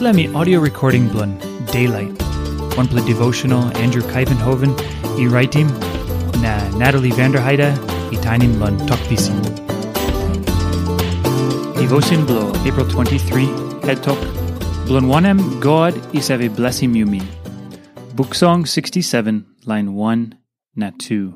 Me audio recording blun Daylight. One play devotional Andrew Kuyvenhoven, e writing na Natalie Vanderheide, e tiny blun talkpisin. Devotion blow April 23, head talk. Blun onem God is have a blessing you me. Book song 67, line 1, na 2.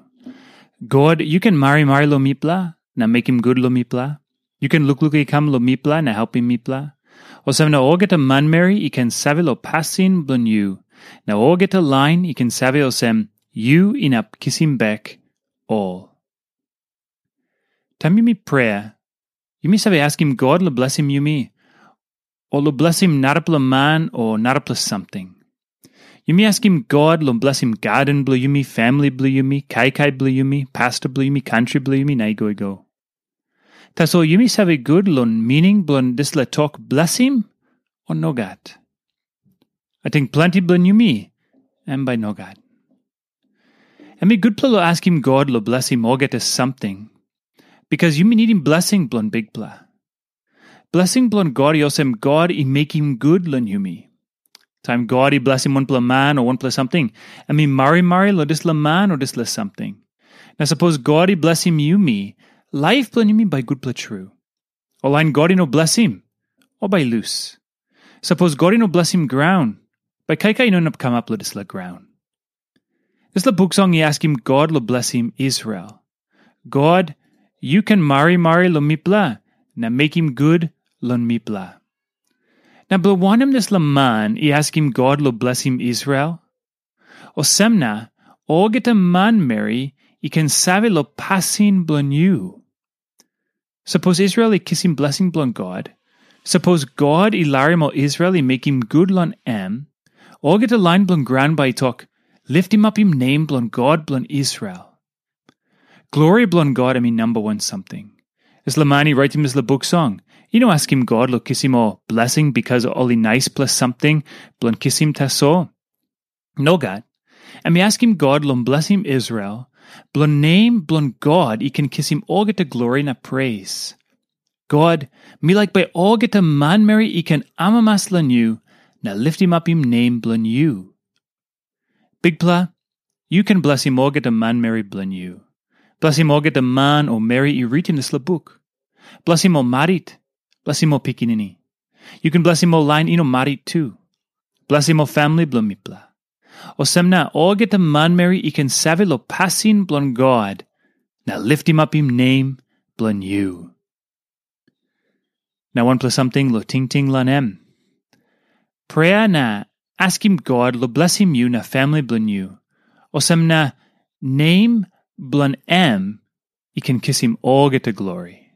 God, you can marry marry lo mipla, na make him good lo mipla. You can look look come lo mipla, na help him mipla. O sem na oget a man mary, i can save lo passin blun you. Na oget a line, i can save o sem you in up kissing back all. Me prayer, you me save ask him God lo bless him you me. Or lo bless him up man or up something. You me ask him God lo bless him garden blue you me, family blue you me, kai kai blue you me, pastor blue you me, country blue you me, na go go. Ta have a good lun meaning blun this le talk bless him or nogat. I think plenty blun you me, and by nogat. And me good plalo ask him God lo bless him or get us something. Because you me need him blessing blun big blah. Blessing blun God yosem God i make him good lun you me. Time God i bless him one pla man or one pla something. And me mari mari lo dis la man or dis la something. Now suppose God i bless him you me Life me by good play true. O line God no bless him, or by loose. Suppose God no bless him ground, by kaikai no come up let la ground. This la book song he ask him God lo bless him Israel. God, you can marry marry lo mipla, na make him good lon mipla. Want him this la man, he ask him God lo bless him Israel. O semna, o get a man marry, can save lo passin blon you. Suppose Israel i kiss him blessing blon God. Suppose God i larim Israel i make him good lon em. Or get a line blon grand by talk. Lift him up him name blon God blon Israel. Glory blon God I mean number one something. Is Lamani write him as the book song. You know ask him God lo him o blessing because only nice plus something blon kiss him taso. No God. And me ask him God lon bless him Israel Blun name, blun God, I can kiss him all get the glory na praise. God, me like by all get the man marry I can amamas lan you, na lift him up him name blun you. Big pla, you can bless him all get the man marry blun you. Bless him all get the man or marry I read him this book. Bless him all marit, bless him all pikinini. You can bless him all line ino marit too. Bless him all family blun mipla. O semna oget a man Mary i can save lo passin blon God. Now lift him up him name blon you. Now one plus something lo ting ting lan em. Prayer na ask him God lo bless him you na family blon you. O semna name blon em i can kiss him to glory.